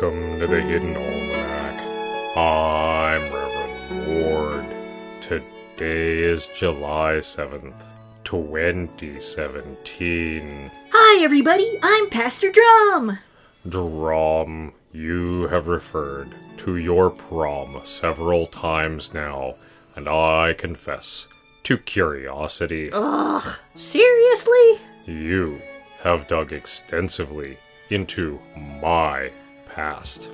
Welcome to the Hidden Almanac. I'm Reverend Mord. Today is July 7th, 2017. Hi, everybody. I'm Pastor Drom. Drom, you have referred to your prom several times now, and I confess to curiosity. Ugh, seriously? You have dug extensively into my past.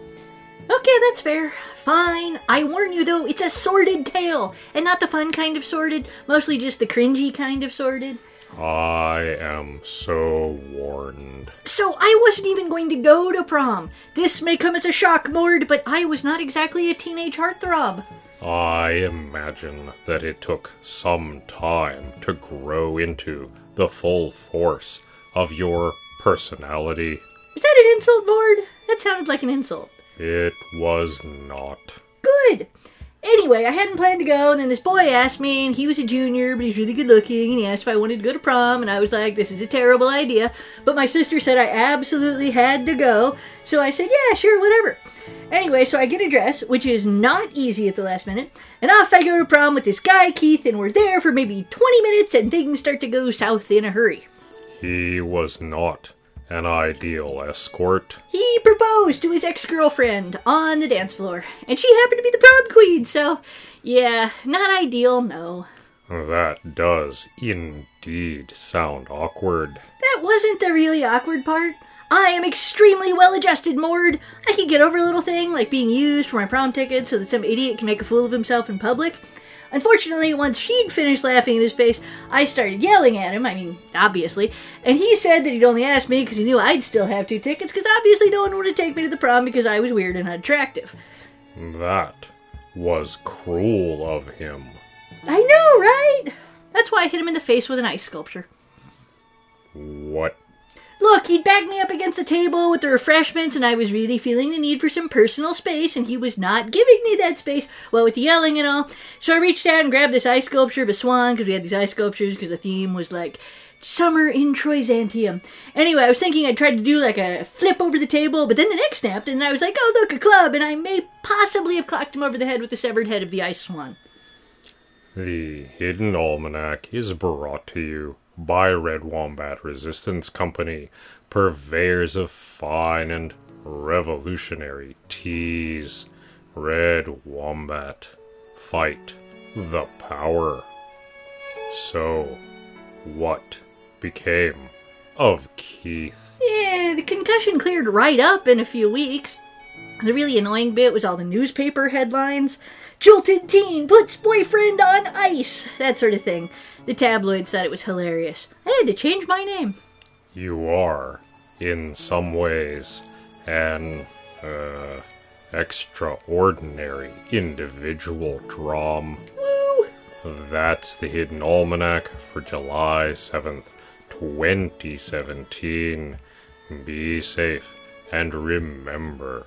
Okay, that's fair. Fine. I warn you, though, it's a sordid tale, and not the fun kind of sordid, mostly just the cringy kind of sordid. I am so warned. So I wasn't even going to go to prom. This may come as a shock, Mord, but I was not exactly a teenage heartthrob. I imagine that it took some time to grow into the full force of your personality. Is that an insult, Mord? That sounded like an insult. It was not. Good. Anyway, I hadn't planned to go, and then this boy asked me, and he was a junior, but he's really good looking, and he asked if I wanted to go to prom, and I was like, this is a terrible idea. But my sister said I absolutely had to go, so I said, yeah, sure, whatever. Anyway, so I get a dress, which is not easy at the last minute, and off I go to prom with this guy, Keith, and we're there for maybe 20 minutes, and things start to go south in a hurry. He was not an ideal escort. He proposed to his ex girlfriend on the dance floor, and she happened to be the prom queen, so yeah, not ideal, no. That does indeed sound awkward. That wasn't the really awkward part. I am extremely well adjusted, Mord. I can get over a little thing like being used for my prom ticket so that some idiot can make a fool of himself in public. Unfortunately, once she'd finished laughing in his face, I started yelling at him. I mean, obviously. And he said that he'd only asked me because he knew I'd still have two tickets, because obviously no one would take me to the prom because I was weird and unattractive. That was cruel of him. I know, right? That's why I hit him in the face with an ice sculpture. What? Look, he'd backed me up against the table with the refreshments, and I was really feeling the need for some personal space, and he was not giving me that space, well, with the yelling and all. So I reached out and grabbed this ice sculpture of a swan, because we had these ice sculptures, because the theme was like summer in Troyzantium. Anyway, I was thinking I'd try to do like a flip over the table, but then the neck snapped, and I was like, oh, look, a club, and I may possibly have clocked him over the head with the severed head of the ice swan. The Hidden Almanac is brought to you by Red Wombat Resistance Company, purveyors of fine and revolutionary teas. Red Wombat, fight the power. So, what became of Keith? Yeah, the concussion cleared right up in a few weeks. The really annoying bit was all the newspaper headlines. Jilted teen puts boyfriend on ice. That sort of thing. The tabloids thought it was hilarious. I had to change my name. You are, in some ways, an, uh, extraordinary individual Drom. Woo! That's the Hidden Almanac for July 7th, 2017. Be safe and remember,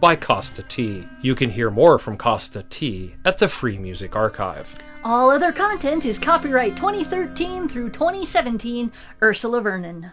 by Kosta T. You can hear more from Kosta T at the Free Music Archive. All other content is copyright 2013 through 2017, Ursula Vernon.